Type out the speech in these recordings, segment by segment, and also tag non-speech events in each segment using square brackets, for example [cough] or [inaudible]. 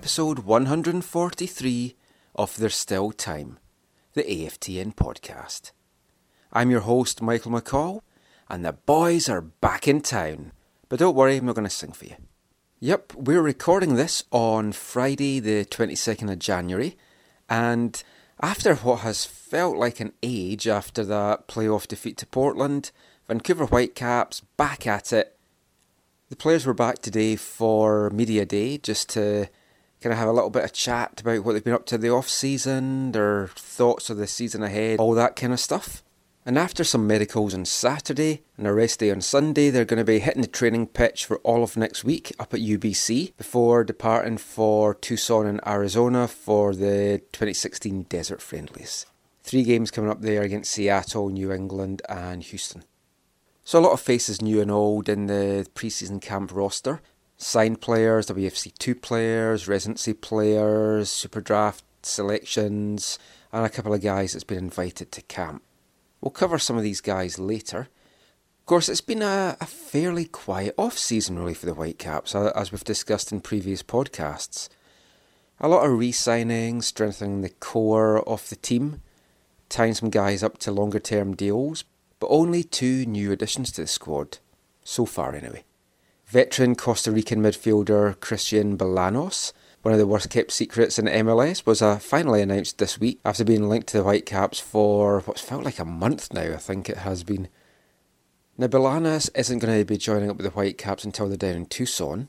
episode 143 of There's Still Time, the AFTN podcast. I'm your host, Michael McCall, and the boys are back in town. But don't worry, I'm not going to sing for you. Yep, we're recording this on Friday, the 22nd of January, and after what has felt like an age after that playoff defeat to Portland, Vancouver Whitecaps back at it the players were back today for Media Day just to kind of have a little bit of chat about what they've been up to the off season, their thoughts of the season ahead, all that kind of stuff. And after some medicals on Saturday and a rest day on Sunday, they're going to be hitting the training pitch for all of next week up at UBC before departing for Tucson in Arizona for the 2016 Desert Friendlies. Three games coming up there against Seattle, New England, and Houston. So a lot of faces new and old in the preseason camp roster. Signed players, WFC 2 players, residency players, super draft selections, and a couple of guys that's been invited to camp. We'll cover some of these guys later. Of course, it's been a, a fairly quiet off season really for the Whitecaps, as we've discussed in previous podcasts. A lot of re signings, strengthening the core of the team, tying some guys up to longer term deals, but only two new additions to the squad, so far anyway. Veteran Costa Rican midfielder Christian Bolanos, one of the worst kept secrets in MLS, was uh, finally announced this week after being linked to the Whitecaps for what's felt like a month now, I think it has been. Now, Bolanos isn't going to be joining up with the Whitecaps until they're down in Tucson,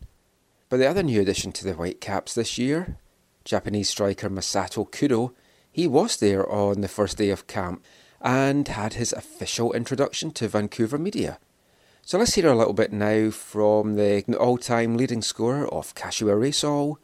but the other new addition to the Whitecaps this year, Japanese striker Masato Kudo, he was there on the first day of camp and had his official introduction to Vancouver media. So let's hear a little bit now from the all time leading scorer of Kashiwa Reysol.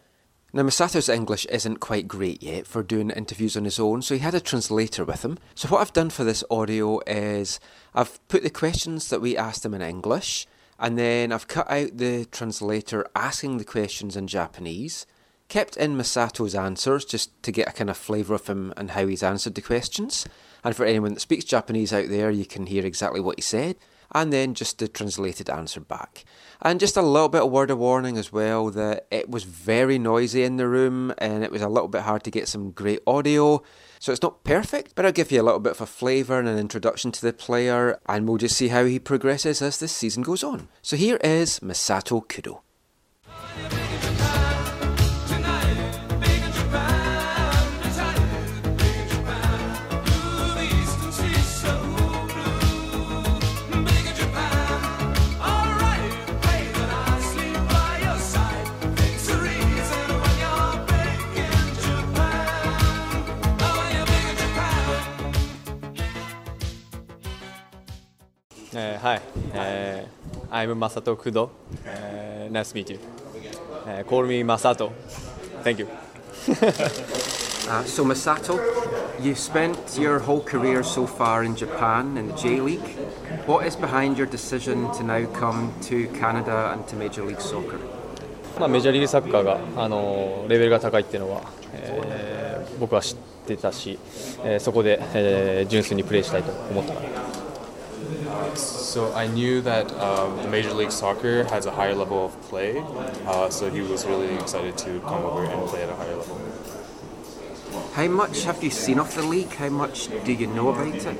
Now, Masato's English isn't quite great yet for doing interviews on his own, so he had a translator with him. So, what I've done for this audio is I've put the questions that we asked him in English, and then I've cut out the translator asking the questions in Japanese, kept in Masato's answers just to get a kind of flavour of him and how he's answered the questions. And for anyone that speaks Japanese out there, you can hear exactly what he said, and then just the translated answer back. And just a little bit of word of warning as well that it was very noisy in the room and it was a little bit hard to get some great audio. So it's not perfect, but I'll give you a little bit of a flavour and an introduction to the player, and we'll just see how he progresses as the season goes on. So here is Masato Kudo. Uh, hi, uh, I'm Masato Kudo. Uh, nice to meet you. Uh, call me Masato. Thank you. Uh, so, Masato, you've spent your whole career so far in Japan in the J League. What is behind your decision to now come to Canada and to Major League Soccer? まあ、メジャーリーグサッカーがあのレベルが高いっていうのは、えー僕は知ってたし、えーそこで、えー純粋にプレーしたいと思ったから So I knew that um, the Major League Soccer has a higher level of play, uh, so he was really excited to come over and play at a higher level. How much have you seen of the league? How much do you know about it?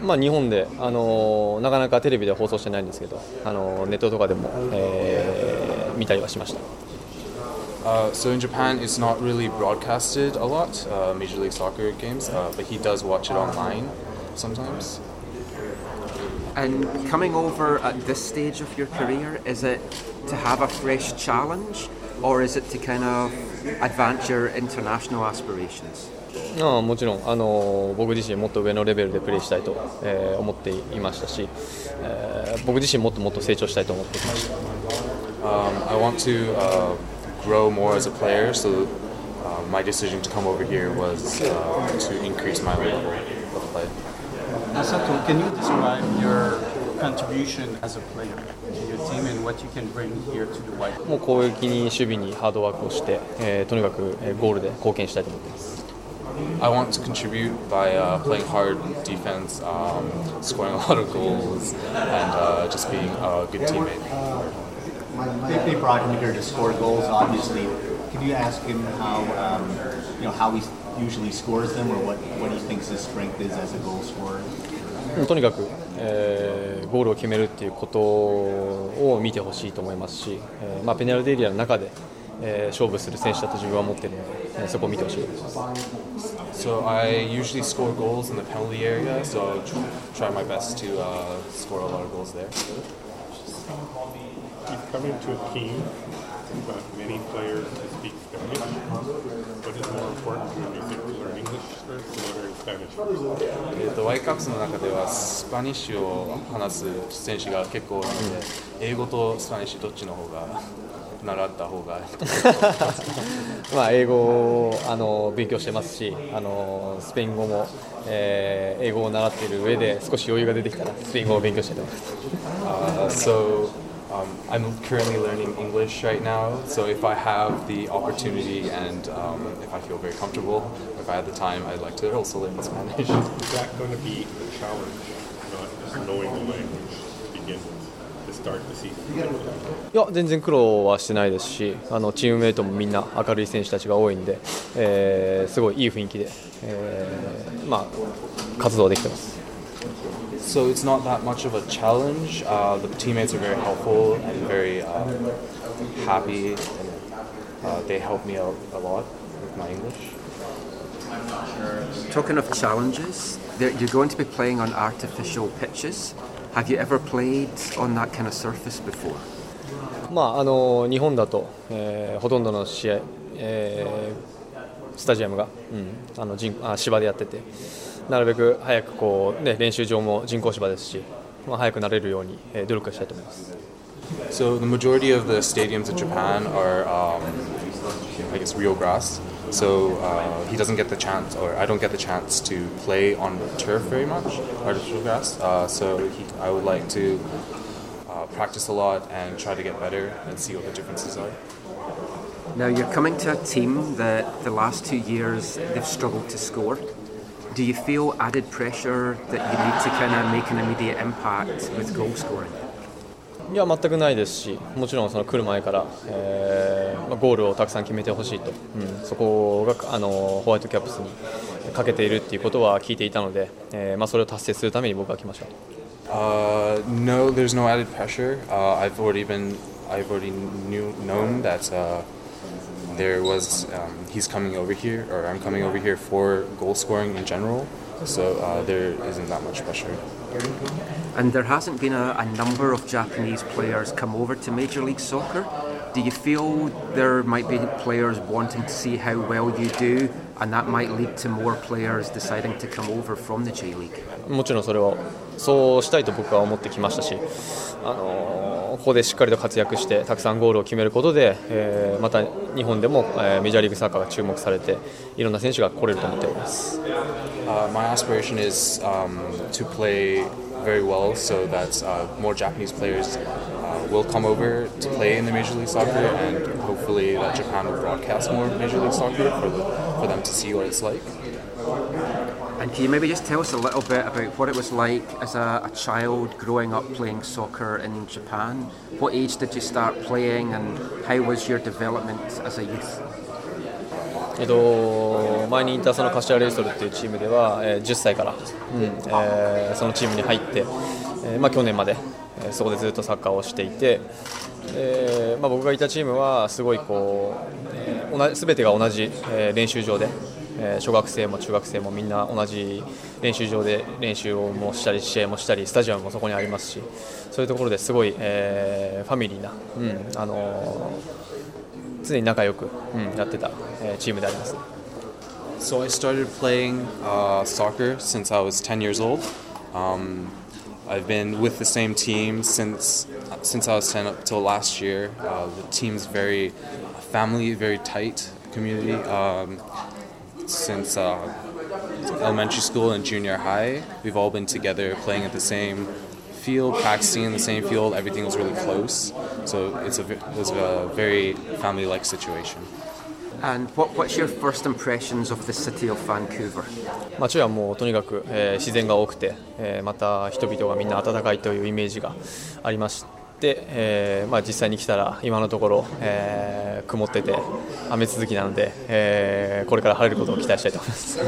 まあ、日本で、あのなかなかテレビで放送してないんですけど、あのネットとかでも、えー見たりはしました。 Uh, so in Japan, it's not really broadcasted a lot, uh, Major League Soccer games, uh, but he does watch it online sometimes. And coming over at this stage of your career, is it to have a fresh challenge? or is it to kind of advance your international aspirations? ああもちろんあの僕自身もっと上のレベルでプレーしたいと、えー思っていましたし、えー僕自身もっともっと成長したいと思っていました。 Um, I want to uh, grow more as a player, so uh, my decision to come over here was uh, to increase my level of play. Masato, can you describe your contribution as a player to your team and what you can bring here to the White? もう攻撃に守備にハードワークをして、えーとにかくえーゴールで貢献したいと思っています。 I want to contribute by uh, playing hard defense, um, scoring a lot of goals, and uh, just being a good teammate. They, they brought him here to score goals. Obviously, can you ask him how um, you know how he usually scores them, or what what he thinks his strength is as a goal scorer? とにかく、えーゴールを決めるっていうことを見てほしいと思いますし、えーまあ、ペナルティーエリアの中で、えー勝負する選手だと自分は思っているので、えーそこを見てほしいです。So I usually score goals in the penalty area, so try my best to uh, score a lot of goals there. You've come into a team, but many players speak Spanish. What is more important to you, do you think, to learn English first or learn Spanish first? えー、とワイカップスの中ではスパニッシュを話す選手が結構多いので、英語とスパニッシュどっちの方が習った方が [laughs] まあ、英語をあの勉強してますしあのスペイン語も、えー英語を習っている上で少し余裕が出てきたらスペイン語を勉強したいと思います [laughs] Uh, so um, I'm currently learning English right now. So if I have the opportunity and um, if I feel very comfortable, if I have the time, I'd like to also learn Spanish. Is that going to be a challenge, not just knowing the language to begin with, to start the season? いや全然苦労はしてないですしあのチームメイトもみんな明るい選手たちが多いんで、えーすごいいい雰囲気で、えーまあ、活動できてます。So it's not that much of a challenge. Uh, the teammates are very helpful and very um, happy, and uh, they help me out a lot with my English. Talking of challenges, there- you're going to be playing on artificial pitches. Have you ever played on that kind of surface before? まあ、あの日本だと、えーほとんどの試合、えースタジアムが、うん、あの人あ芝でやってて なるべく早くこう、ね、練習場も人工芝ですし、まあ、早くなれるように、えー努力したいと思います。 So the majority of the stadiums in Japan are, um, I guess, real grass. So uh, he doesn't get the chance, or I don't get the chance to play on turf very much, artificial grass. Uh, so he, I would like to uh, practice a lot and try to get better and see what the differences are. Now you're coming to a team that the last two years they've struggled to score. Do you feel added pressure that you need to kind of make an immediate impact with goal scoring? いや全くないですし、もちろんその来る前から、えーまあ、ゴールをたくさん決めてほしいと、うん、そこがあのホワイトキャップスにかけているっていうことは聞いていたので、えーまあ、それを達成するために僕は来ました。Uh, no, there's no added pressure. Uh, I've already been, I've already knew, known that uh, there was, um, he's coming over here, or I'm coming over here for goal scoring in general. So uh, there isn't that much pressure. And there hasn't been a, a number of Japanese players come over to Major League Soccer. Do you feel there might be players wanting to see how well you do, and that might lead to more players deciding to come over from the J League? もちろんそれはそうしたいと僕は思ってきましたし、あのーここでしっかりと活躍してたくさんゴールを決めることで、えーまた日本でも、えーメジャーリーグサッカーが注目されていろんな選手が来れると思っております。Uh, my aspiration is um, to play very well so that uh, more Japanese players uh, will come over to play in the Major League Soccer and hopefully that Japan will broadcast more Major League Soccer for, the, for them to see what it's like. And can you maybe just tell us a little bit about what it was like as a, a child growing up playing soccer in Japan? What age did you start playing, and how was your development as a youth? えっと、前にインターソの柏レイソルっていうチームでは、えー10歳から、うんえーそのチームに入って、えーまあ、去年まで、えーそこでずっとサッカーをしていて、えーまあ、僕がいたチームはすごいこう、えー同じ全てが同じ、えー練習場で、えー小学生も中学生もみんな同じ練習場で練習をもしたり試合もしたりスタジアムもそこにありますしそういうところですごい、えーファミリーな、うんあのー常に仲良く、うん、やってた、えーチームであります。So I started playing uh, soccer since I was 10 years old. Um, I've been with the same team since since I was 10 up till last year. Uh, the team's very family, very tight community. Um, since uh, elementary school and junior high, we've all been together playing at the same field, practicing in the same field. Everything was really close, so it's a ve- it was a very family-like situation. And what, what's your first impressions of the city of Vancouver? 街はもうとにかく、えー自然が多くて、えーまた人々がみんな温かいというイメージがありまして、 えーまあ、実際に来たら今のところ、えー曇ってて雨続きなので、えーこれから晴れることを期待したいと思います。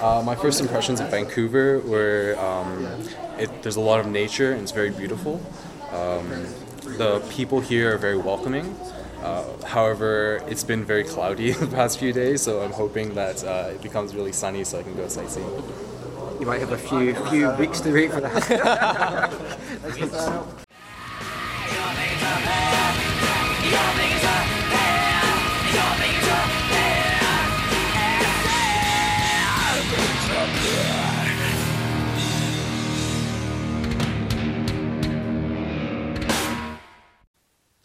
Uh, my first impressions of Vancouver were um, it, there's a lot of nature and it's very beautiful. Um, the people here are very welcoming. Uh, however, it's been very cloudy the past few days, so I'm hoping that uh, it becomes really sunny so I can go sightseeing. You might have a few few weeks to wait for that.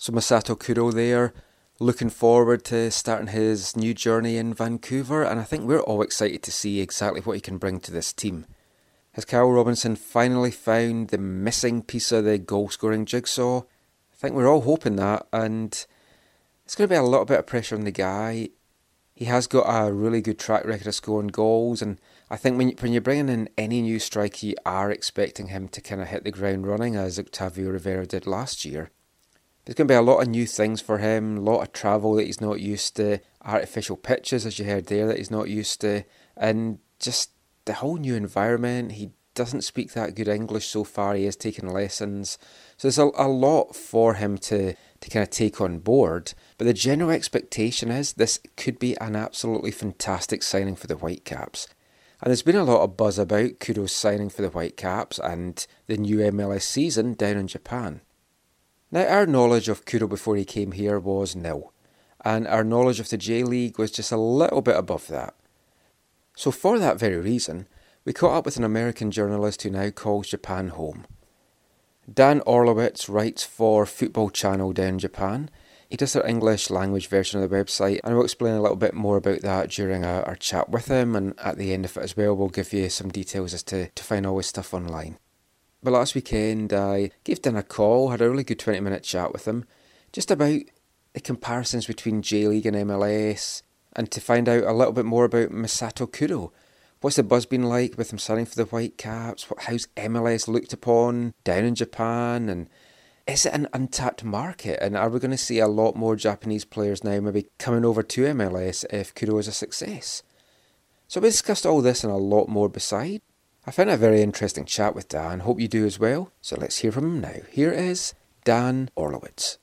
So Masato Kudo there, looking forward to starting his new journey in Vancouver, and I think we're all excited to see exactly what he can bring to this team. Has Carl Robinson finally found the missing piece of the goal scoring jigsaw? I think we're all hoping that, and it's going to be a little bit of pressure on the guy. He has got a really good track record of scoring goals, and I think when, you, when you're bringing in any new striker, you are expecting him to kind of hit the ground running as Octavio Rivero did last year. There's going to be a lot of new things for him, a lot of travel that he's not used to, artificial pitches, as you heard there, that he's not used to, and just the whole new environment. He doesn't speak that good English so far, he is taking lessons. So there's a, a lot for him to, to kind of take on board. But the general expectation is this could be an absolutely fantastic signing for the Whitecaps. And there's been a lot of buzz about Kudo's signing for the Whitecaps and the new MLS season down in Japan. Now, our knowledge of Kudo before he came here was nil, and our knowledge of the J League was just a little bit above that. So, for that very reason, we caught up with an American journalist who now calls Japan home. Dan Orlowitz writes for Football Channel down in Japan. He does their English language version of the website, and we'll explain a little bit more about that during our, our chat with him. And at the end of it as well, we'll give you some details as to, to find all his stuff online. But last weekend, I gave Dan a call, had a really good 20 minute chat with him, just about the comparisons between J League and MLS, and to find out a little bit more about Masato Kudo. What's the buzz been like with him signing for the Whitecaps? What, how's MLS looked upon down in Japan? And is it an untapped market? And are we going to see a lot more Japanese players now maybe coming over to MLS if Kudo is a success? So we discussed all this and a lot more beside. I found a very interesting chat with Dan. Hope you do as well. So let's hear from him now. Here is Dan Orlowitz.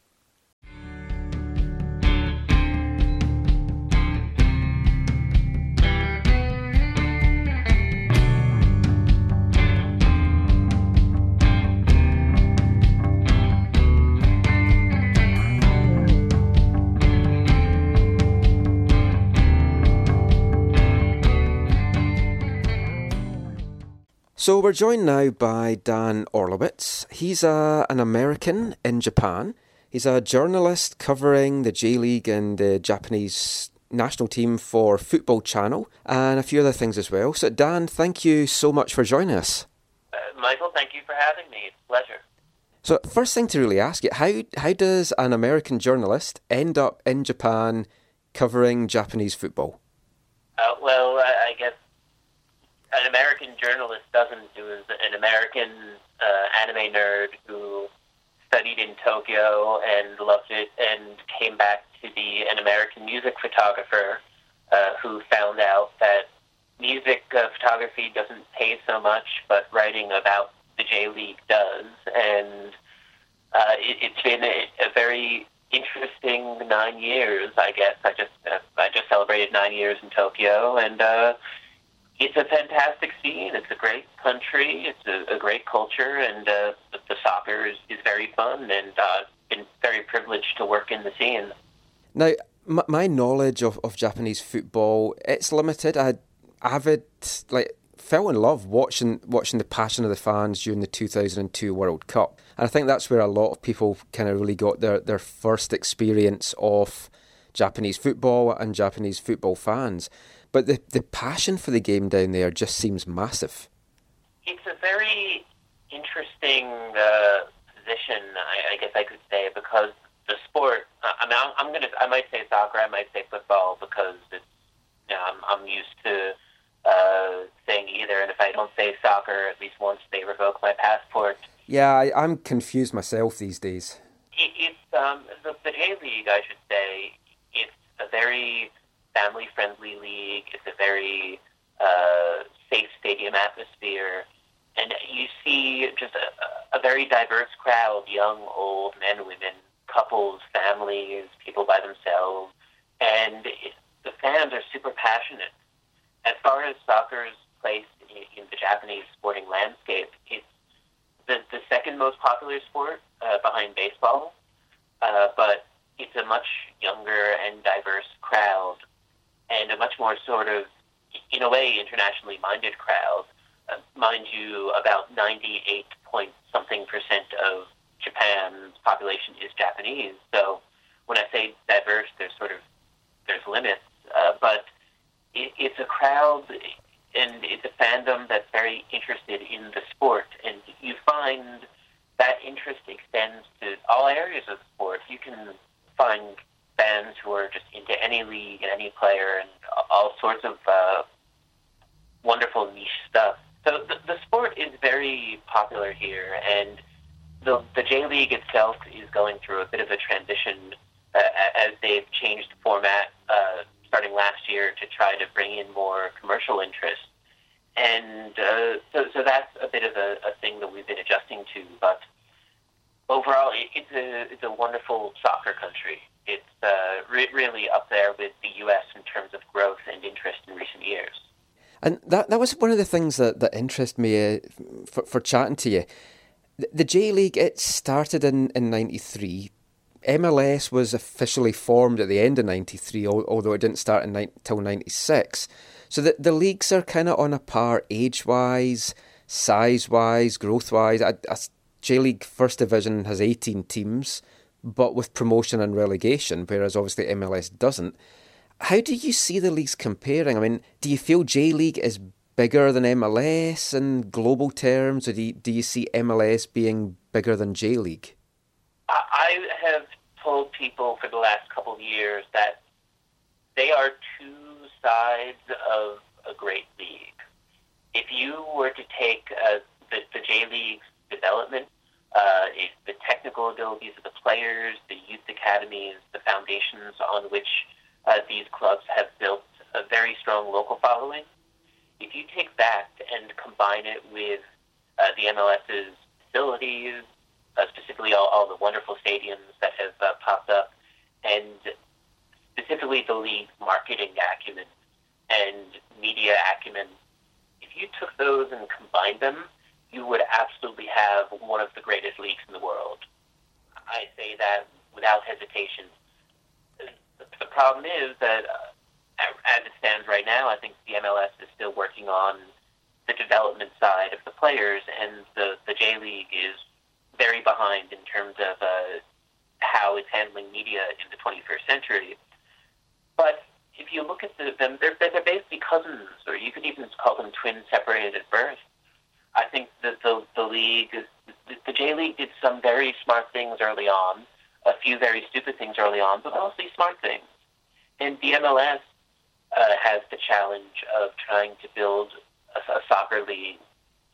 So we're joined now by Dan Orlowitz. He's a, an American in Japan. He's a journalist covering the J League and the Japanese national team for Football Channel and a few other things as well. So Dan, thank you so much for joining us. Uh, Michael, thank you for having me. It's a pleasure. So first thing to really ask you, how how does an American journalist end up in Japan covering Japanese football? Uh, well, I, I guess an American journalist doesn't do as an American uh, anime nerd who studied in Tokyo and loved it and came back to be an American music photographer uh, who found out that music uh, photography doesn't pay so much, but writing about the J League does. And uh, it, it's been a, a very interesting nine years, I guess. I just uh, I just celebrated nine years in Tokyo, and uh, it's a fantastic scene. It's a great country. It's a, a great culture, and uh, the, soccer is, is very fun. And uh, been very privileged to work in the scene. Now, my, my knowledge of, of Japanese football it's limited. I avid like fell in love watching watching the passion of the fans during the 2002 World Cup, and I think that's where a lot of people kind of really got their their first experience of Japanese football and Japanese football fans. But the the passion for the game down there just seems massive. It's a very interesting uh, position, I, I guess I could say, because the sport. I mean, I'm, I'm gonna. I might say soccer. I might say football because it's. You know, I'm, I'm used to uh, saying either, and if I don't say soccer at least once, they revoke my passport. Yeah, I, I'm confused myself these days. It, it's um, the, the J League, I should say. It's a very family-friendly league. It's a very uh, safe stadium atmosphere, and you see just a, a very diverse crowd: young, old, men, women, couples, families, people by themselves, and it, the fans are super passionate. As far as soccer's place in, in the Japanese sporting landscape, it's the, the second most popular sport uh, behind baseball, uh, but it's a much younger and diverse crowd and a much more sort of, in a way, internationally minded crowd. Uh, mind you, about 98 point something percent of Japan's population is Japanese. So when I say diverse, there's sort of there's limits, uh, but it, it's a crowd and it's a fandom that's very interested in the sport, and you find that interest extends to all areas of the sport. You can find fans who are just into any league and any player and all sorts of uh, wonderful niche stuff. So the, the sport is very popular here, and the the J League itself is going through a bit of a transition uh, as they've changed the format uh, starting last year to try to bring in more commercial interest. And uh, so, so that's a bit of a, a thing that we've been adjusting to. But overall, it, it's a it's a wonderful soccer country. It's uh, re- really up there with the U.S. in terms of growth and interest in recent years. And that that was one of the things that, that interested me uh, for, for chatting to you. The, the J League, it started in, in 93. MLS was officially formed at the end of 93, although it didn't start until 96. So the, the leagues are kind of on a par age wise, size wise, growth wise. J League First Division has 18 teams, but with promotion and relegation, whereas obviously MLS doesn't. How do you see the leagues comparing? I mean, do you feel J League is bigger than MLS in global terms, or do you, do you see MLS being bigger than J League? I have told people for the last couple of years that they are two sides of a great league. If you were to take uh, the, the J League's development, uh, the technical abilities of the players, the youth academies, the foundations on which uh, these clubs have built a very strong local following. If you take that and combine it with uh, the MLS's facilities, uh, specifically all, all the wonderful stadiums that have uh, popped up, and specifically the league's marketing acumen and media acumen, if you took those and combined them, you would absolutely have one of the greatest leagues in the world. I say that without hesitation the problem is that, uh, as it stands right now, I think the MLS is still working on the development side of the players, and the the J League is very behind in terms of uh, how it's handling media in the 21st century. But if you look at the, them, they're, they're basically cousins, or you could even call them twins separated at birth. I think that the the league, the, J League, did some very smart things early on a few very stupid things early on, but mostly smart things. And the MLS uh, has the challenge of trying to build a, a soccer league,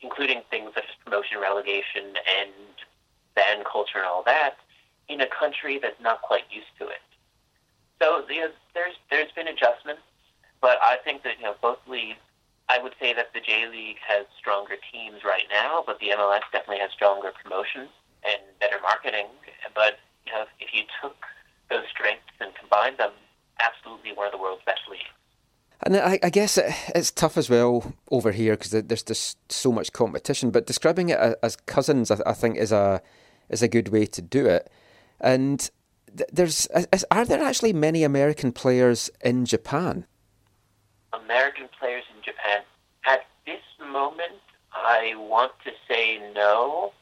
including things such as promotion, relegation, and ban culture and all that, in a country that's not quite used to it. So you know, there's there's been adjustments, but I think that you know both leagues. I would say that the J League has stronger teams right now, but the MLS definitely has stronger promotion and better marketing. But you know, if you took those strengths and combined them, absolutely one of the world's best leagues. And I, I guess it, it's tough as well over here because there's just so much competition. But describing it as cousins, I, I think, is a is a good way to do it. And there's are there actually many American players in Japan? American players in Japan. At this moment, I want to say no.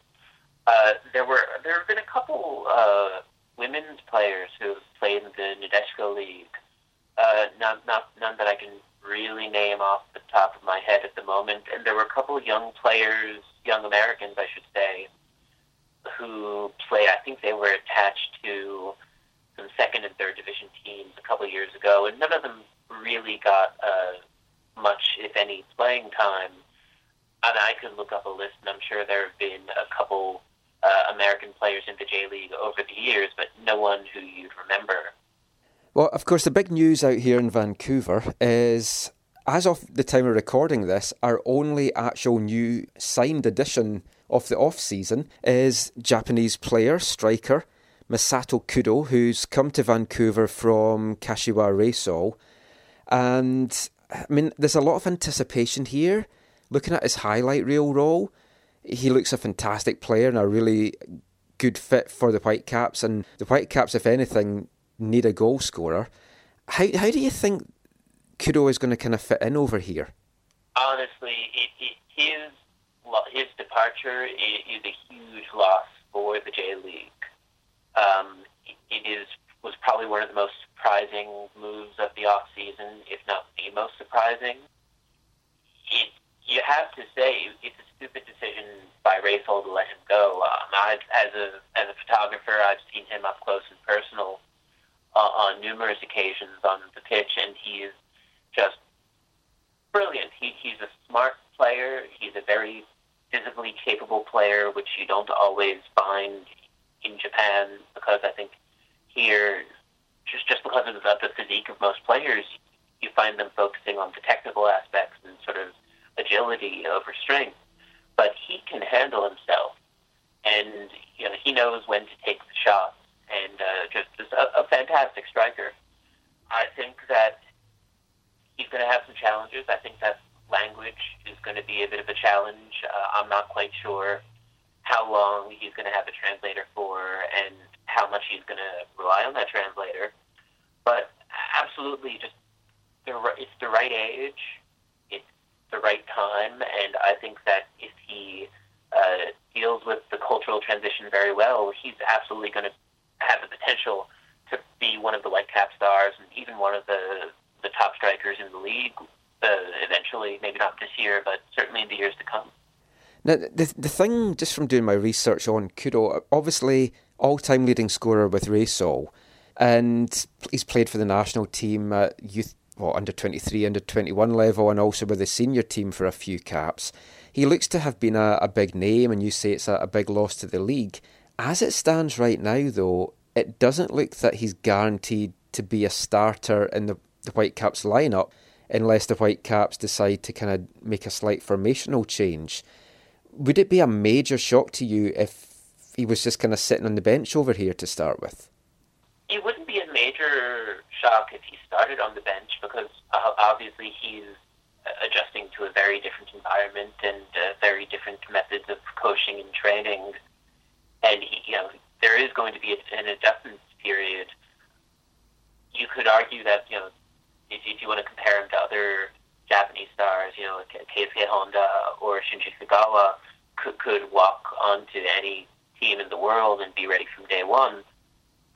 Uh, there were there have been a couple uh, women's players who have played in the Nadeshiko League. Uh, not, not none that I can really name off the top of my head at the moment. And there were a couple young players, young Americans, I should say, who played. I think they were attached to some second and third division teams a couple years ago, and none of them really got uh, much, if any, playing time. And I could look up a list, and I'm sure there have been a couple uh, American players in the J League over the years, but no one who you'd remember. Well, of course, the big news out here in Vancouver is, as of the time of recording this, our only actual new signed addition of the off season is Japanese player, striker Masato Kudo, who's come to Vancouver from Kashiwa Reysol. And I mean, there's a lot of anticipation here. Looking at his highlight reel role, he looks a fantastic player and a really good fit for the Whitecaps. And the Whitecaps, if anything, need a goal scorer. How how do you think Kudo is going to kind of fit in over here? Honestly, it, it, his his departure is, a huge loss for the J League. Um, it is was probably one of the most surprising moves of the off season, if not the most surprising. It, you have to say it's a stupid decision by Reysol to let him go. Um, I, as a as a photographer, I've seen him up close and personal uh, on numerous occasions on the pitch, and he is just brilliant. He, he's a smart player. He's a very physically capable player, which you don't always find in Japan because I think here, just just because of the, physique of most players, you find them focusing on the technical aspects and sort of agility over strength. But he can handle himself, and you know he knows when to take the shots and uh, just, just a, a fantastic striker. I think that he's going to have some challenges. I think that language is going to be a bit of a challenge. Uh, I'm not quite sure how long he's going to have a translator for and how much he's going to rely on that translator. But absolutely, just the it's the right age, it's the right time, and I think that if he uh, deals with the cultural transition very well, he's absolutely going to have the potential to be one of the Whitecap stars and even one of the the top strikers in the league uh, eventually. Maybe not this year, but certainly in the years to come. Now, the the thing, just from doing my research on Kudo, obviously all time leading scorer with Reysol, and he's played for the national team at youth, well, under 23, under 21 level, and also with the senior team for a few caps. He looks to have been a, a big name, and you say it's a, a big loss to the league. As it stands right now, though, it doesn't look that he's guaranteed to be a starter in the, the Whitecaps lineup unless the Whitecaps decide to kind of make a slight formational change. Would it be a major shock to you if he was just kind of sitting on the bench over here to start with? It wouldn't be a major shock if he started on the bench because uh, obviously he's adjusting to a very different environment and uh, very different methods of coaching and training and he, you know there is going to be an adjustment period. You could argue that you know if, if you want to compare him to other Japanese stars, you know Keisuke Honda or Shinji Kagawa could could walk onto any team in the world and be ready from day one.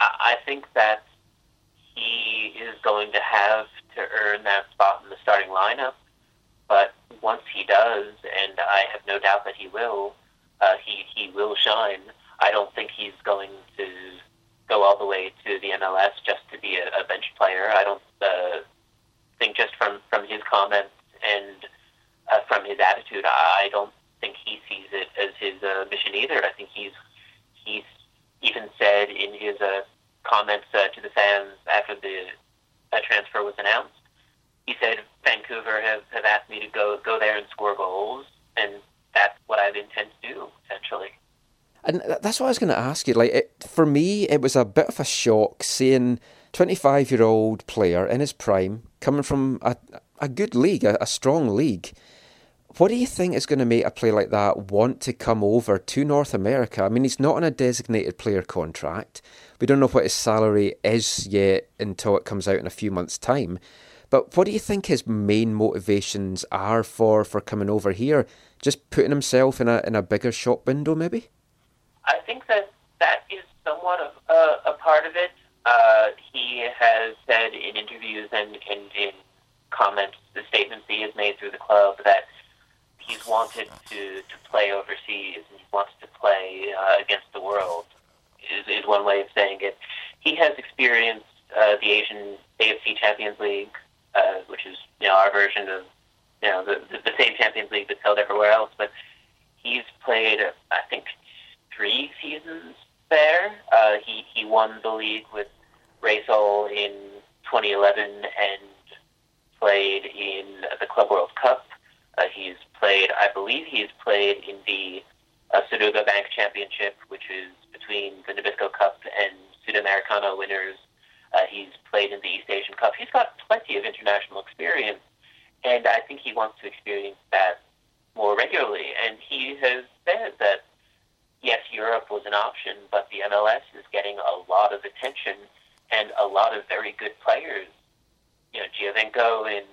I, I think that he is going to have to earn that spot in the starting lineup. But once he does, and I have no doubt that he will, uh, he he will shine. I don't think he's going to go all the way to the MLS just to be a, a bench player. I don't uh, think just from from his comments and uh, from his attitude, I don't think he sees it as his uh, mission either. I think he's he's even said in his uh, comments uh, to the fans after the uh, transfer was announced. He said Vancouver have, have asked me to go go there and score goals, and that's what I intend to do essentially. And that's what I was going to ask you. Like, it, for me, it was a bit of a shock seeing 25 year old player in his prime coming from a, a good league, a, a strong league. What do you think is going to make a player like that want to come over to North America? I mean, he's not on a designated player contract. We don't know what his salary is yet until it comes out in a few months' time. But what do you think his main motivations are for, for coming over here? Just putting himself in a in a bigger shop window, maybe? I think that that is somewhat of a, a part of it. Uh, he has said in interviews and, and in comments, the statements he has made through the club that he's wanted to, to play overseas and he wants to play uh, against the world is, is one way of saying it. He has experienced uh, the Asian AFC Champions League, uh, which is you know our version of you know the, the, the same Champions League that's held everywhere else. But he's played, I think, three seasons there. Uh, he he won the league with Reysol in 2011 and played in the Club World Cup. Uh, he's played, I believe, he's played in the uh, Suruga Bank Championship, which is between the Nabisco Cup and Sudamericana winners. Uh, he's played in the East Asian Cup. He's got plenty of international experience, and I think he wants to experience that more regularly. And he has said that yes, Europe was an option, but the MLS is getting a lot of attention and a lot of very good players. You know, Giovinco in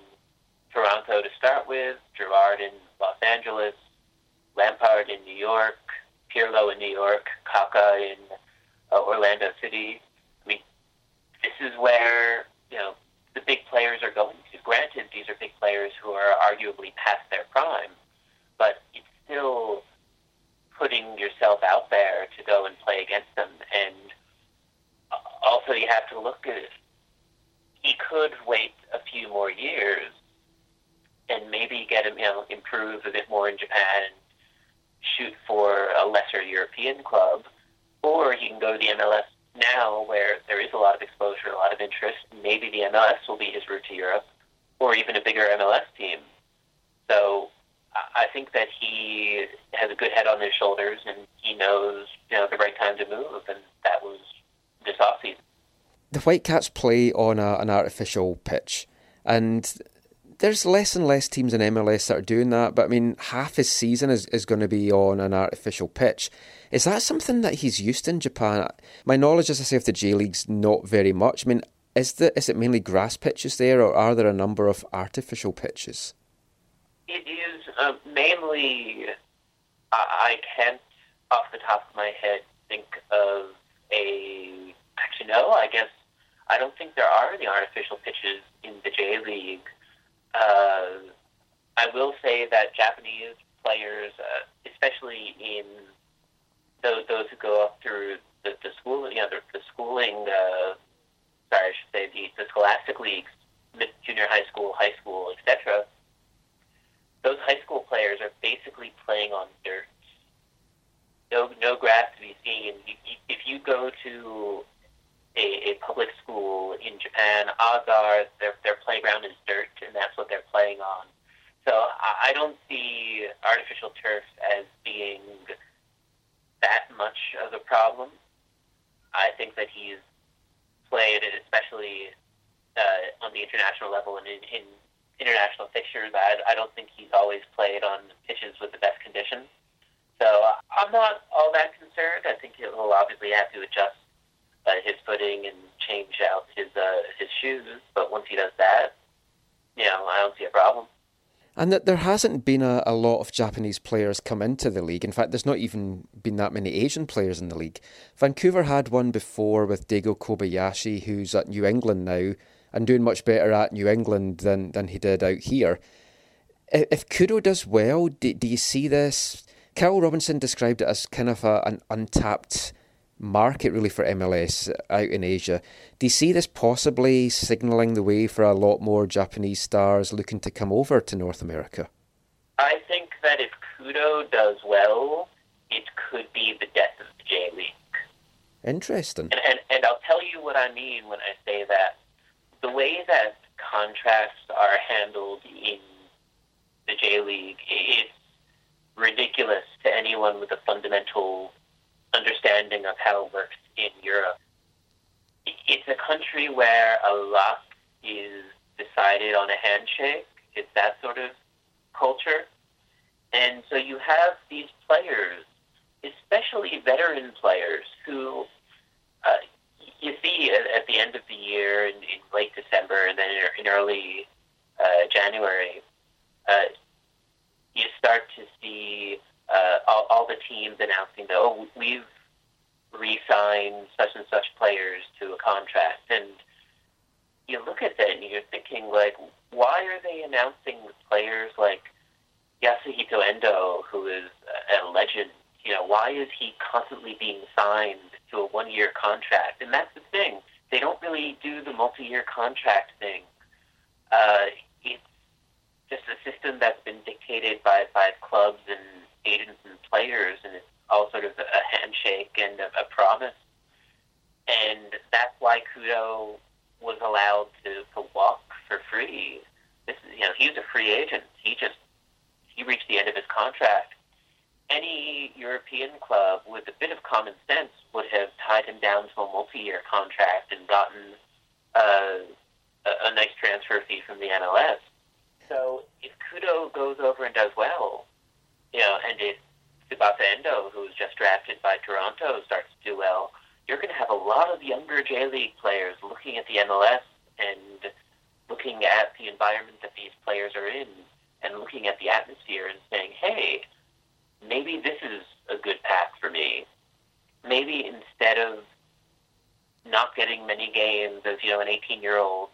Toronto to start with, Gerrard in Los Angeles, Lampard in New York, Pirlo in New York, Kaka in uh, Orlando City. I mean, this is where you know the big players are going to. Granted, these are big players who are arguably past their prime, but it's still putting yourself out there to go and play against them. And also, you have to look at he could wait a few more years and maybe get him, you know, improve a bit more in Japan and shoot for a lesser European club, or he can go to the MLS now where there is a lot of exposure, a lot of interest. Maybe the MLS will be his route to Europe, or even a bigger MLS team. So I think that he has a good head on his shoulders, and he knows you know the right time to move, and that was this offseason. The Whitecaps play on a, an artificial pitch, and there's less and less teams in MLS that are doing that. But I mean, half his season is, is going to be on an artificial pitch. Is that something that he's used in Japan? My knowledge, as I say, of the J League's not very much. I mean, is the is it mainly grass pitches there, or are there a number of artificial pitches? It is uh, mainly. I can't, off the top of my head, think of a. Actually, no. I guess I don't think there are any artificial pitches in the J League. Uh, I will say that Japanese players, uh, especially in those, those who go up through the, the school, you know, the, the schooling, uh, sorry, I should say the, the scholastic leagues, junior high school, high school, etc. Those high school players are basically playing on dirt. No, no grass to be seen. If you go to a, a public school in Japan, odds are their their playground is dirt, and that's what they're playing on. So I, don't see artificial turf as being that much of a problem. I think that he's played, especially uh, on the international level and in, in international fixtures. I, I don't think he's always played on pitches with the best conditions. So I'm not all that concerned. I think he'll obviously have to adjust uh, his footing and change out his uh, his shoes. But once he does that, you know, I don't see a problem. And that there hasn't been a, a lot of Japanese players come into the league. In fact, there's not even been that many Asian players in the league. Vancouver had one before with Daigo Kobayashi, who's at New England now and doing much better at New England than, than he did out here. If Kudo does well, do, do you see this? Carl Robinson described it as kind of a, an untapped market really for MLS out in Asia. Do you see this possibly signalling the way for a lot more Japanese stars looking to come over to North America? I think that if Kudo does well, it could be the death of the J League. Interesting. And, and, and I'll tell you what I mean when I say that. The way that contracts are handled in the J League, it's ridiculous to anyone with a fundamental understanding of how it works in Europe. It's a country where a lot is decided on a handshake. It's that sort of culture. And so you have these players, especially veteran players, who uh, you see at, at the end of the year in, in late December and then in, early uh, January, uh, you start to see uh, all, all the teams announcing that, oh, we've re-signed such and such players to a contract. And you look at that and you're thinking, like, why are they announcing players like Yasuhito Endo, who is a legend? You know, why is he constantly being signed to a one-year contract? And that's the thing; they don't really do the multi-year contract thing. Uh, it's just a system that's been dictated by by clubs and agents and players, and it's all sort of a handshake and a, a promise. And that's why Kudo was allowed to, to walk for free. This is, you know, he was a free agent. He just he reached the end of his contract. Any European club with a bit of common sense would have tied him down to a multi-year contract and gotten uh, a, a nice transfer fee from the MLS. So if Kudo goes over and does well, you know, and if Tsubasa Endo, who was just drafted by Toronto, starts to do well, you're going to have a lot of younger J League players looking at the MLS and looking at the environment that these players are in and looking at the atmosphere and saying, hey, maybe this is a good path for me. Maybe instead of not getting many games as, you know, an 18 year old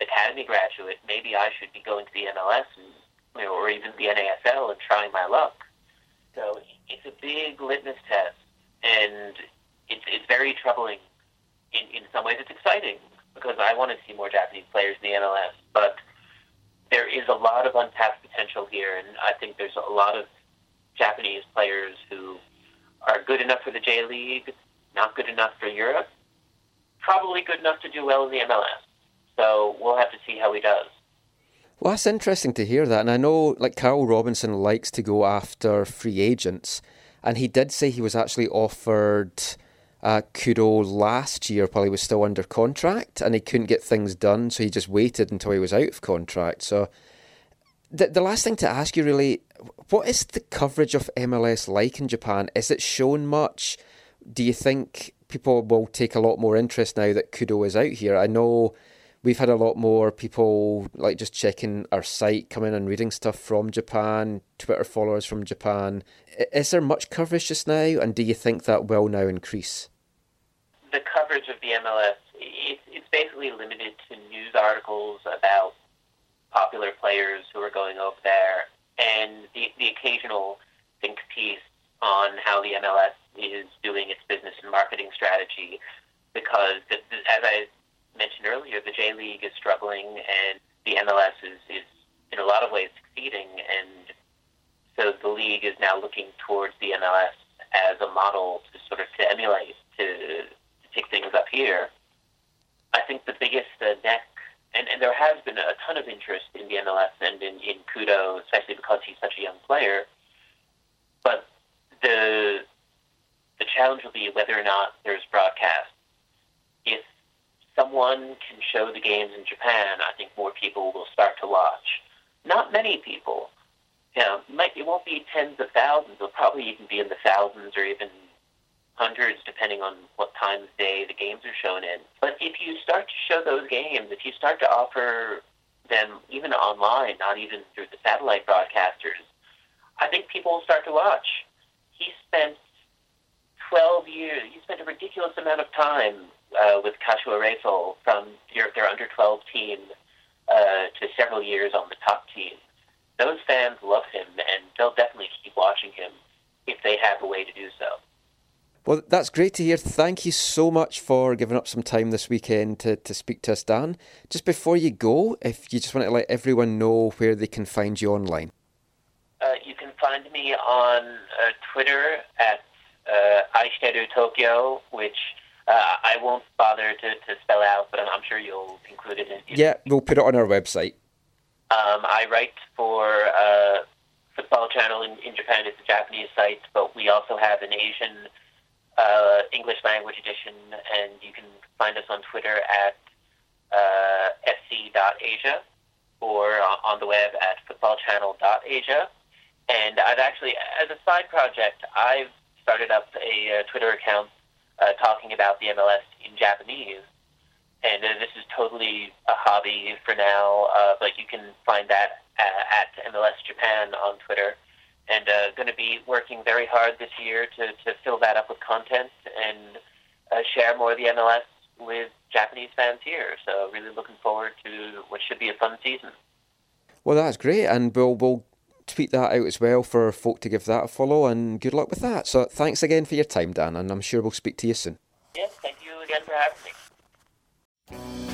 academy graduate, maybe I should be going to the MLS and, you know, or even the NASL and trying my luck. So it's a big litmus test, and it's very troubling. In in some ways, it's exciting because I want to see more Japanese players in the MLS, but there is a lot of untapped potential here, and I think there's a lot of Japanese players who are good enough for the J League, not good enough for Europe, probably good enough to do well in the MLS. So we'll have to see how he does. Well, that's interesting to hear that. And I know, like, Carl Robinson likes to go after free agents. And he did say he was actually offered uh, Kudo last year while he was still under contract and he couldn't get things done. So he just waited until he was out of contract. So the, the last thing to ask you really what is the coverage of MLS like in Japan? Is it shown much? Do you think people will take a lot more interest now that Kudo is out here? I know we've had a lot more people like just checking our site, coming and reading stuff from Japan, Twitter followers from Japan. Is there much coverage just now, and do you think that will now increase? The coverage of the MLS it's basically limited to news articles about popular players who are going over there, and the the occasional think piece on how the MLS is doing its business and marketing strategy. Because, as I mentioned earlier, the J League is struggling and the MLS is, is in a lot of ways succeeding. And so the league is now looking towards the MLS as a model to sort of to emulate, to, take things up here. I think the biggest uh, neck, and, and there has been a ton of interest in the MLS and in, in Kudo, especially because he's such a young player. But the the challenge will be whether or not there's broadcast. If someone can show the games in Japan, I think more people will start to watch. Not many people. You know, might, it won't be tens of thousands. It'll probably even be in the thousands or even hundreds, depending on what time of day the games are shown in. But if you start to show those games, if you start to offer them even online, not even through the satellite broadcasters, I think people will start to watch. He spent 12 years, he spent a ridiculous amount of time uh, with Kashiwa Reysol from their, their under 12 team uh, to several years on the top team. Those fans love him, and they'll definitely keep watching him if they have a way to do so. Well, that's great to hear. Thank you so much for giving up some time this weekend to, to speak to us, Dan. Just before you go, if you just want to let everyone know where they can find you online. Uh, you can find me on uh, Twitter at uh, Tokyo, which uh, I won't bother to, to spell out, but I'm sure you'll include it in. in yeah, we'll put it on our website. Um, I write for uh, Football Channel in, in Japan. It's a Japanese site, but we also have an Asian uh, English language edition, and you can find us on Twitter at uh, sc.asia or on the web at footballchannel.asia. And I've actually, as a side project, I've started up a uh, Twitter account uh, talking about the MLS in Japanese. And uh, this is totally a hobby for now, uh, but you can find that uh, at MLS Japan on Twitter. And uh, going to be working very hard this year to, to fill that up with content and uh, share more of the MLS with Japanese fans here. So really looking forward to what should be a fun season. Well, that's great, and we'll we'll tweet that out as well for folk to give that a follow. And good luck with that. So thanks again for your time, Dan, and I'm sure we'll speak to you soon. Yes, thank you again for having me.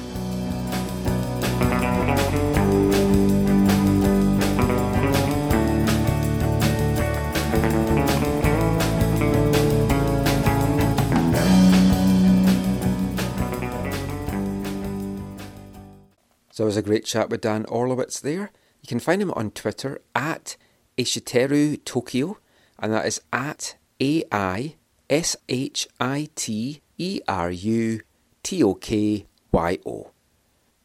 So it was a great chat with Dan Orlowitz there. You can find him on Twitter at Aishiteru Tokyo, and that is at A I S H I T E R U T O K Y O.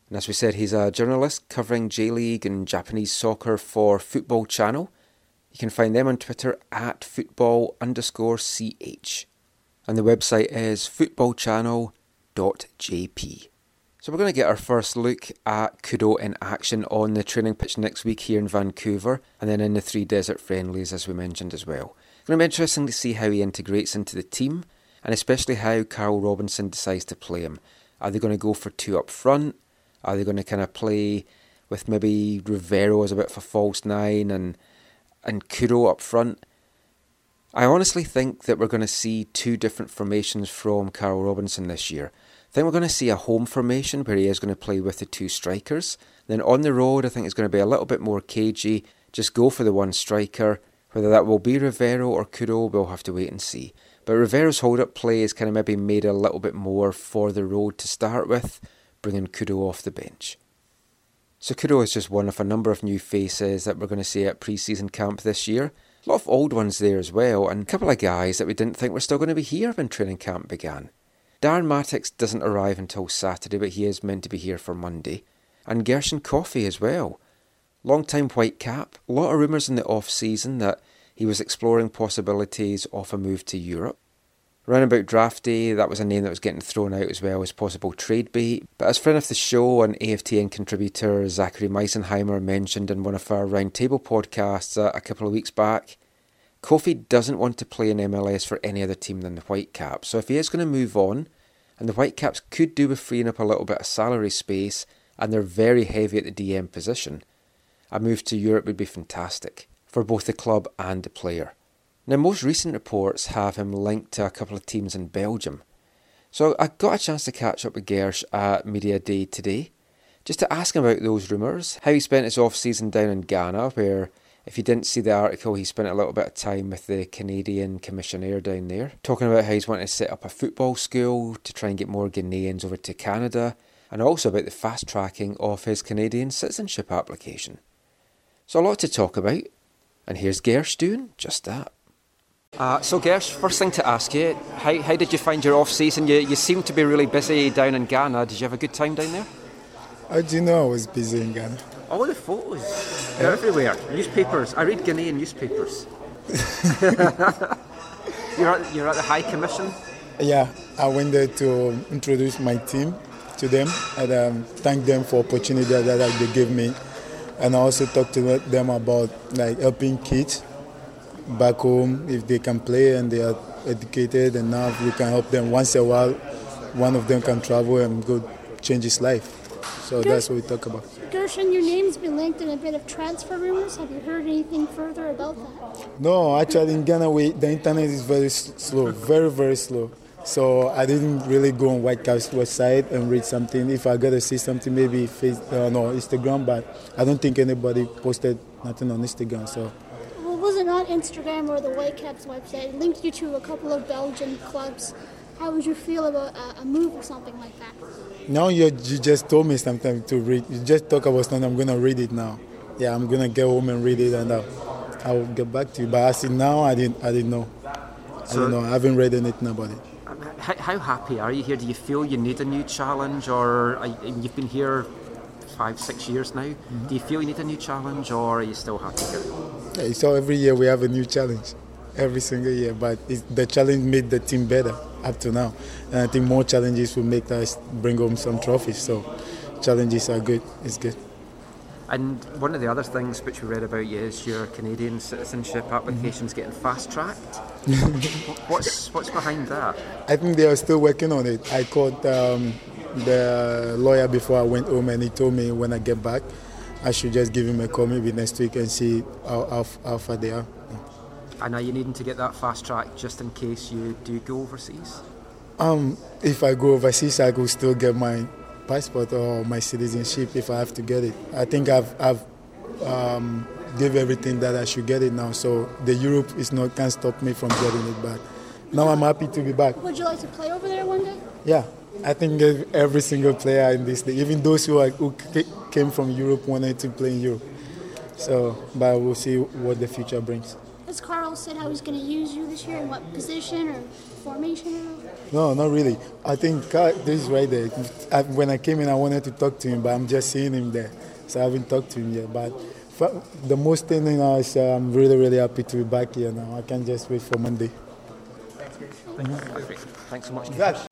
And as we said, he's a journalist covering J League and Japanese soccer for Football Channel. You can find them on Twitter at football underscore ch. And the website is footballchannel.jp. So we're going to get our first look at Kudo in action on the training pitch next week here in Vancouver and then in the three desert friendlies as we mentioned as well. It's going to be interesting to see how he integrates into the team and especially how Carl Robinson decides to play him. Are they going to go for two up front? Are they going to kind of play with maybe Rivero as a bit of a false nine and and Kudo up front? I honestly think that we're going to see two different formations from Carl Robinson this year. Think we're going to see a home formation where he is going to play with the two strikers. Then on the road, I think it's going to be a little bit more cagey. Just go for the one striker. Whether that will be Rivero or Kudo, we'll have to wait and see. But Rivero's hold up play is kind of maybe made a little bit more for the road to start with, bringing Kudo off the bench. So Kudo is just one of a number of new faces that we're going to see at pre season camp this year. A lot of old ones there as well, and a couple of guys that we didn't think were still going to be here when training camp began. Darren Mattocks doesn't arrive until Saturday, but he is meant to be here for Monday. And Gershon Koffie as well. Long time white cap. A lot of rumours in the off season that he was exploring possibilities of a move to Europe. Round about draft day, that was a name that was getting thrown out as well as possible trade bait. But as friend of the show and AFTN contributor Zachary Meisenheimer mentioned in one of our roundtable podcasts uh, a couple of weeks back, Koffie doesn't want to play in MLS for any other team than the Whitecaps. So if he is going to move on, and the Whitecaps could do with freeing up a little bit of salary space, and they're very heavy at the DM position, a move to Europe would be fantastic for both the club and the player. Now, most recent reports have him linked to a couple of teams in Belgium. So I got a chance to catch up with Gersh at Media Day today, just to ask him about those rumours, how he spent his off season down in Ghana, where if you didn't see the article, he spent a little bit of time with the Canadian commissioner down there, talking about how he's wanting to set up a football school to try and get more Ghanaians over to Canada, and also about the fast tracking of his Canadian citizenship application. So, a lot to talk about, and here's Gersh doing just that. Uh, so, Gersh, first thing to ask you, how, how did you find your off season? You, you seem to be really busy down in Ghana. Did you have a good time down there? How do you know I was busy in Ghana? All the photos. They're everywhere. Newspapers. I read Ghanaian newspapers. [laughs] you're, at, you're at the High Commission? Yeah, I went there to introduce my team to them and um, thank them for opportunity that, that they gave me. And I also talked to them about like helping kids back home if they can play and they are educated enough. We can help them once in a while. One of them can travel and go change his life. So that's what we talk about. Gershon, your name's been linked in a bit of transfer rumors. Have you heard anything further about that? No, actually in Ghana, we, the internet is very slow, very, very slow. So I didn't really go on Whitecaps website and read something. If I gotta see something, maybe face, uh, no Instagram, but I don't think anybody posted nothing on Instagram. So. Well, was it not Instagram or the Whitecaps website? It linked you to a couple of Belgian clubs. How would you feel about a, a move or something like that? Now you, you just told me something to read. You just talk about something. I'm gonna read it now. Yeah, I'm gonna get home and read it, and I'll, I'll get back to you. But I see now, I didn't. I didn't know. I don't know. I haven't read anything about it. How, how happy are you here? Do you feel you need a new challenge, or are, you've been here five, six years now? Mm-hmm. Do you feel you need a new challenge, or are you still happy here? Yeah, so every year we have a new challenge, every single year. But the challenge made the team better up to now, and I think more challenges will make us bring home some trophies. So challenges are good. It's good. And one of the other things which we read about you is your Canadian citizenship applications getting fast tracked. [laughs] what's what's behind that? I think they are still working on it. I called um, the lawyer before I went home, and he told me when I get back, I should just give him a call maybe next week and see how, how, how far they are. And are you needing to get that fast track just in case you do go overseas? Um, if I go overseas, I could still get my passport or my citizenship if I have to get it. I think I've, I've um, give everything that I should get it now. So the Europe is not can stop me from getting it back. Now I'm happy to be back. Would you like to play over there one day? Yeah, I think every single player in this league, even those who, are, who came from Europe, wanted to play in Europe. So, but we'll see what the future brings. Has Carl said how he's going to use you this year? In what position or formation? No, not really. I think Carl, this is right there. I, when I came in, I wanted to talk to him, but I'm just seeing him there, so I haven't talked to him yet. But the most thing now is uh, I'm really, really happy to be back here now. I can't just wait for Monday. Thanks, Thanks so much.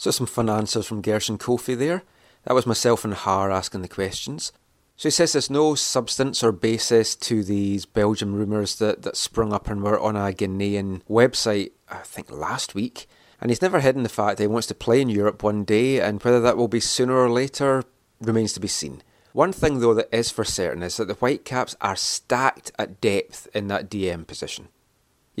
So some fun answers from Gershon Koffie there. That was myself and Har asking the questions. So he says there's no substance or basis to these Belgium rumours that, that sprung up and were on a Ghanaian website, I think last week. And he's never hidden the fact that he wants to play in Europe one day, and whether that will be sooner or later remains to be seen. One thing, though, that is for certain is that the Whitecaps are stacked at depth in that DM position.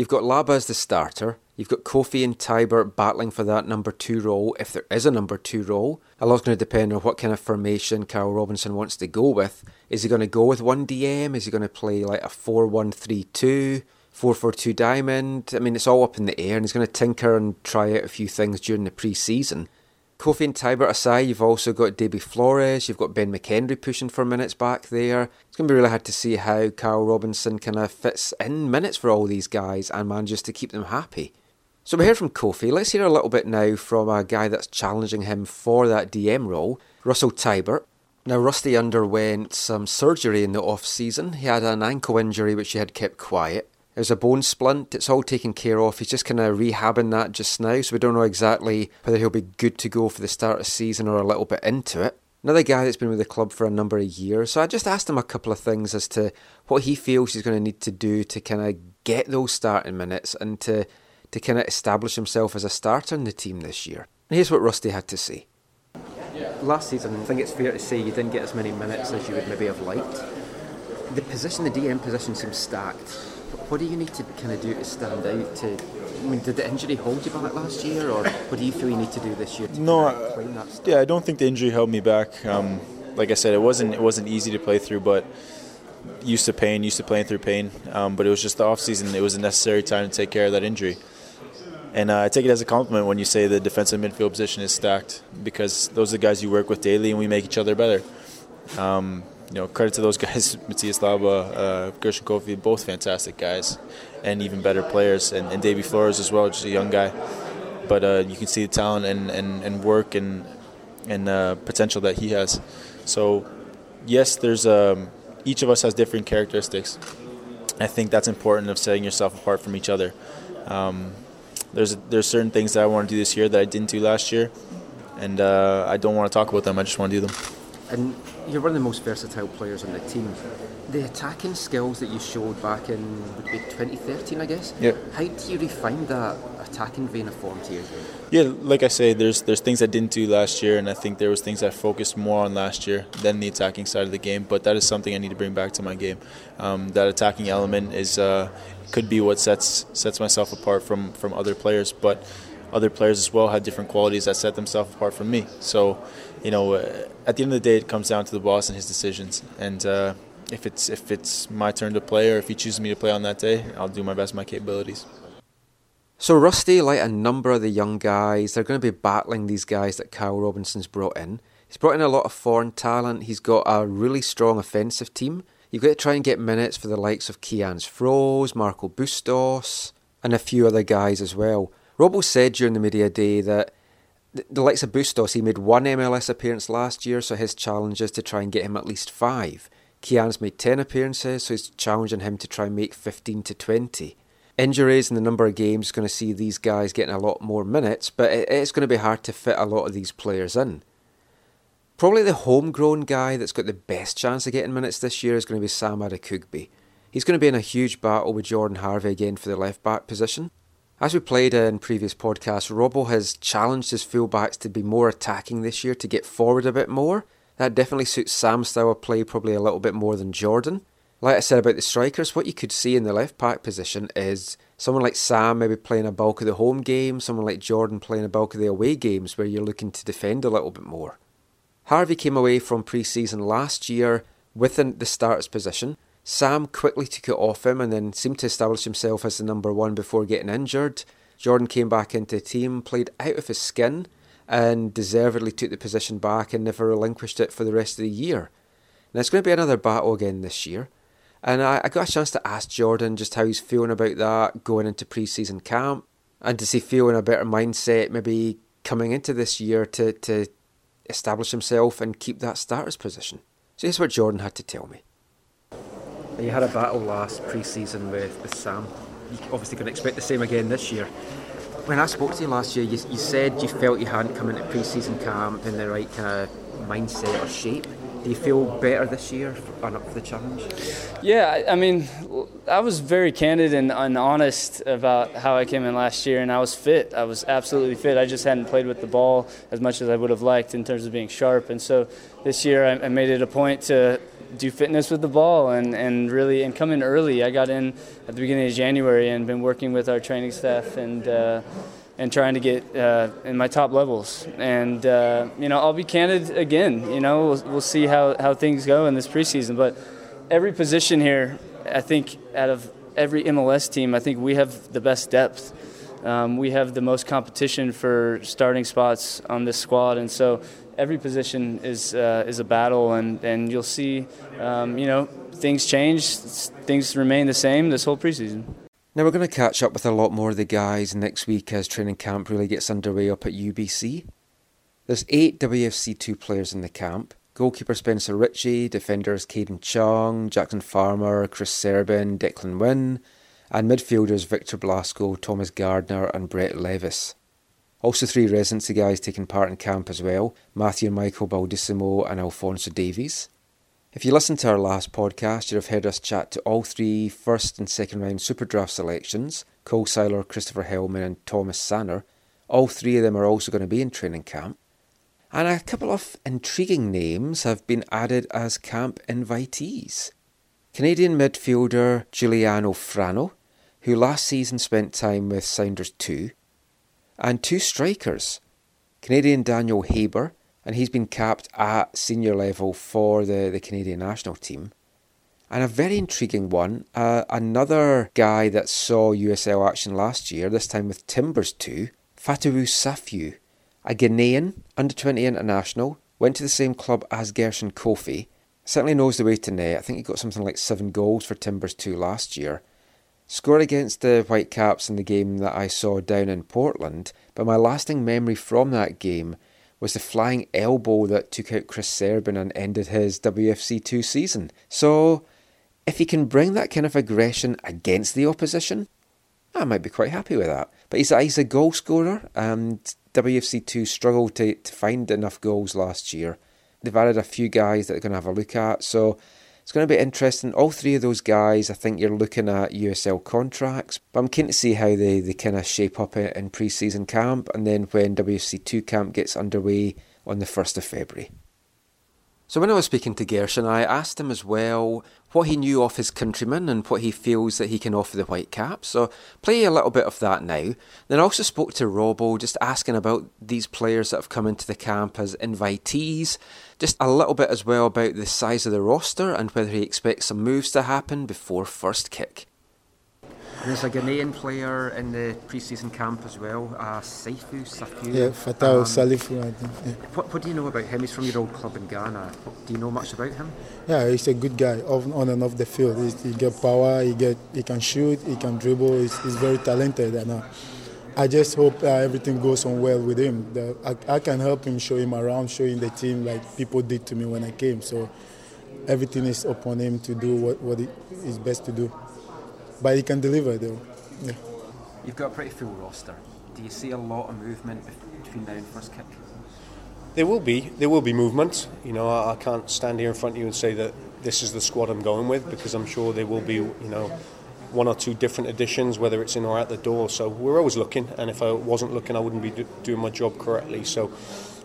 You've got Laba as the starter, You've got Koffie and Teibert battling for that number two role, if there is a number two role. A lot's going to depend on what kind of formation Carl Robinson wants to go with. Is he going to go with one DM? Is he going to play like a 4 1 3 2? 442 diamond. I mean, it's all up in the air, and he's going to tinker and try out a few things during the pre season. Koffie and Teibert aside, you've also got Deybi Flores, you've got Ben McKendry pushing for minutes back there. It's going to be really hard to see how Carl Robinson kind of fits in minutes for all these guys and manages to keep them happy. So we heard from Koffie. Let's hear a little bit now from a guy that's challenging him for that DM role, Russell Teibert. Now, Rusty underwent some surgery in the off season. He had an ankle injury which he had kept quiet. Was a bone splint. It's all taken care of. He's just kind of rehabbing that just now, so we don't know exactly whether he'll be good to go for the start of season or a little bit into it. Another guy that's been with the club for a number of years. So I just asked him a couple of things as to what he feels he's going to need to do to kind of get those starting minutes and to, to kind of establish himself as a starter in the team this year. And here's what Rusty had to say. Last season, I think it's fair to say you didn't get as many minutes as you would maybe have liked. The position, the DM position seems stacked what do you need to kind of do to stand out? To I mean, did the injury hold you back last year, or what do you feel you need to do this year? To no, I, yeah, I don't think the injury held me back. Um, like I said, it wasn't it wasn't easy to play through, but used to pain, used to playing through pain. Um, but it was just the off season; it was a necessary time to take care of that injury. And uh, I take it as a compliment when you say the defensive midfield position is stacked because those are the guys you work with daily, and we make each other better. Um, you know, credit to those guys, [laughs] Matías Laba, uh, Gershon Koffie, both fantastic guys, and even better players, and, and Deybi Flores as well, just a young guy. But uh, you can see the talent and, and, and work and and uh, potential that he has. So, yes, there's um, each of us has different characteristics. I think that's important of setting yourself apart from each other. Um, there's there's certain things that I want to do this year that I didn't do last year, and uh, I don't want to talk about them. I just want to do them. And you're one of the most versatile players on the team. The attacking skills that you showed back in would be 2013, I guess. Yeah. How do you refine that attacking vein of form to you? Yeah, like I say, there's there's things I didn't do last year, and I think there was things I focused more on last year than the attacking side of the game. But that is something I need to bring back to my game. Um, that attacking element is uh, could be what sets sets myself apart from from other players, but other players as well had different qualities that set themselves apart from me. So you know, uh, at the end of the day, it comes down to the boss and his decisions. And uh, if it's if it's my turn to play, or if he chooses me to play on that day, I'll do my best, my capabilities. So Rusty, like a number of the young guys, they're going to be battling these guys that Carl Robinson's brought in. He's brought in a lot of foreign talent. He's got a really strong offensive team. You've got to try and get minutes for the likes of Kianz Froese, Marco Bustos, and a few other guys as well. Robbo said during the media day that the likes of Bustos, he made one MLS appearance last year, so his challenge is to try and get him at least five. Kianz made 10 appearances, so he's challenging him to try and make 15 to 20. Injuries and the number of games is going to see these guys getting a lot more minutes, but it's going to be hard to fit a lot of these players in. Probably the homegrown guy that's got the best chance of getting minutes this year is going to be Sam Adekugbe. He's going to be in a huge battle with Jordan Harvey again for the left back position. As we played in previous podcasts, Robbo has challenged his fullbacks to be more attacking this year, to get forward a bit more. That definitely suits Sam's style of play probably a little bit more than Jordan. Like I said about the strikers, what you could see in the left back position is someone like Sam maybe playing a bulk of the home game, someone like Jordan playing a bulk of the away games where you're looking to defend a little bit more. Harvey came away from pre season last year within the starter's position. Sam quickly took it off him and then seemed to establish himself as the number one before getting injured. Jordan came back into the team, played out of his skin, and deservedly took the position back and never relinquished it for the rest of the year. Now it's going to be another battle again this year. And I, I got a chance to ask Jordan just how he's feeling about that going into pre season camp and does he feel in a better mindset maybe coming into this year to, to establish himself and keep that starter's position. So here's what Jordan had to tell me. You had a battle last pre-season with, with Sam. You obviously can expect the same again this year. When I spoke to you last year, you, you said you felt you hadn't come into pre-season camp in the right kind of mindset or shape. Do you feel better this year and up for the challenge? Yeah, I mean, I was very candid and, and, honest about how I came in last year, and I was fit. I was absolutely fit. I just hadn't played with the ball as much as I would have liked in terms of being sharp. And so this year, I, I made it a point to do fitness with the ball and, and really and come in early. I got in at the beginning of January and been working with our training staff and. Uh, and trying to get uh, in my top levels. And uh, you know, I'll be candid again. You know, we'll, we'll, see how, how things go in this preseason. But every position here, I think, out of every MLS team, I think we have the best depth. Um, we have the most competition for starting spots on this squad, and so every position is uh, is a battle. And, and you'll see, um, you know, things change, things remain the same this whole preseason. Now we're going to catch up with a lot more of the guys next week as training camp really gets underway up at UBC. There's eight WFC2 players in the camp. Goalkeeper Spencer Richey, defenders Kadin Chung, Jackson Farmer, Chris Serbin, Deklan Wynne, and midfielders Victor Blasco, Thomas Gardner, and Brett Levis. Also, three residency guys taking part in camp as well Matthew and Michael Baldisimo and Alphonso Davies. If you listened to our last podcast, you'd have heard us chat to all three first and second round Super Draft selections Cole Seiler, Christopher Hellmann, and Thomas Sanner. All three of them are also going to be in training camp. And a couple of intriguing names have been added as camp invitees. Canadian midfielder Giuliano Frano, who last season spent time with Sounders 2, and two strikers Canadian Daniel Haber and he's been capped at senior level for the, the Canadian national team. And a very intriguing one, uh, another guy that saw USL action last year, this time with Timbers 2, Fatawu Safiu, a Ghanaian under 20 international, went to the same club as Gershon Koffie, certainly knows the way to net. I think he got something like seven goals for Timbers 2 last year. Scored against the Whitecaps in the game that I saw down in Portland, but my lasting memory from that game was the flying elbow that took out Chris Serbin and ended his WFC2 season. So, if he can bring that kind of aggression against the opposition, I might be quite happy with that. But he's a, he's a goal scorer, and WFC2 struggled to, to find enough goals last year. They've added a few guys that they're going to have a look at, so it's going to be interesting. All three of those guys, I think you're looking at USL contracts, but I'm keen to see how they, they kind of shape up in pre season camp and then when WC2 camp gets underway on the 1st of February. So when I was speaking to Gershon, I asked him as well what he knew of his countrymen and what he feels that he can offer the Whitecaps. So play a little bit of that now. Then I also spoke to Robbo, just asking about these players that have come into the camp as invitees. Just a little bit as well about the size of the roster and whether he expects some moves to happen before first kick. There's a Ghanaian player in the pre-season camp as well, uh, Saifu Safu. Yeah, Fatau Um, Salifu, I think. Yeah. What, what do you know about him? He's from your old club in Ghana. Do you know much about him? Yeah, he's a good guy off, on and off the field. He's, he get power, he get he can shoot, he can dribble. He's, he's very talented, and uh, I just hope uh, everything goes on well with him. That I, I can help him, show him around, show him the team like people did to me when I came. So everything is upon him to do what what he is best to do. But he can deliver though. Yeah. You've got a pretty full roster. Do you see a lot of movement between now and first kick? There will be there will be movement. You know, I, I can't stand here in front of you and say that this is the squad I'm going with because I'm sure there will be you know one or two different additions, whether it's in or out the door. So we're always looking, and if I wasn't looking, I wouldn't be do, doing my job correctly. So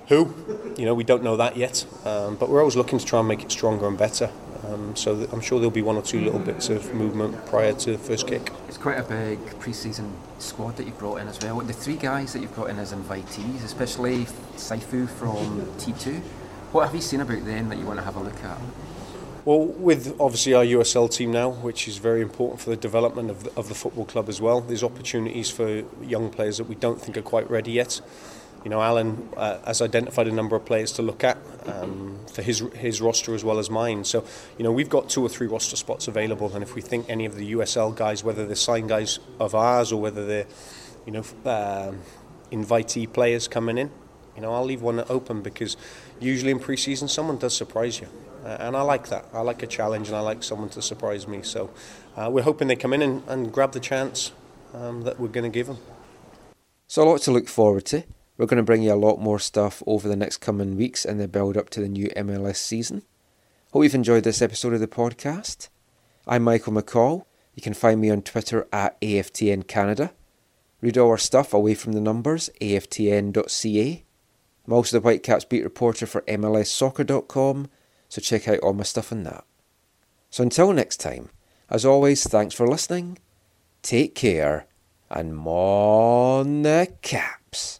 who, you know, we don't know that yet, um, but we're always looking to try and make it stronger and better. Um, so th- I'm sure there'll be one or two little bits of movement prior to the first kick. It's quite a big pre-season squad that you've brought in as well. The three guys that you've brought in as invitees, especially Saifu from T2. What have you seen about them that you want to have a look at? Well, with obviously our USL team now, which is very important for the development of the, of the football club as well, there's opportunities for young players that we don't think are quite ready yet. You know, Alan uh, has identified a number of players to look at um, for his his roster as well as mine. So, you know, we've got two or three roster spots available, and if we think any of the USL guys, whether they're signed guys of ours or whether they're, you know, um invitee players coming in, you know, I'll leave one open because usually in pre-season someone does surprise you, uh, and I like that. I like a challenge, and I like someone to surprise me. So, uh, we're hoping they come in and, and grab the chance um, that we're going to give them. So a lot to look forward to. We're going to bring you a lot more stuff over the next coming weeks in the build up to the new MLS season. Hope you've enjoyed this episode of the podcast. I'm Michael McColl. You can find me on Twitter at AFTN Canada. Read all our stuff away from the numbers, aftn.ca. I'm also the Whitecaps beat reporter for MLSsoccer.com, so check out all my stuff on that. So until next time, as always, thanks for listening, take care, and mon the caps.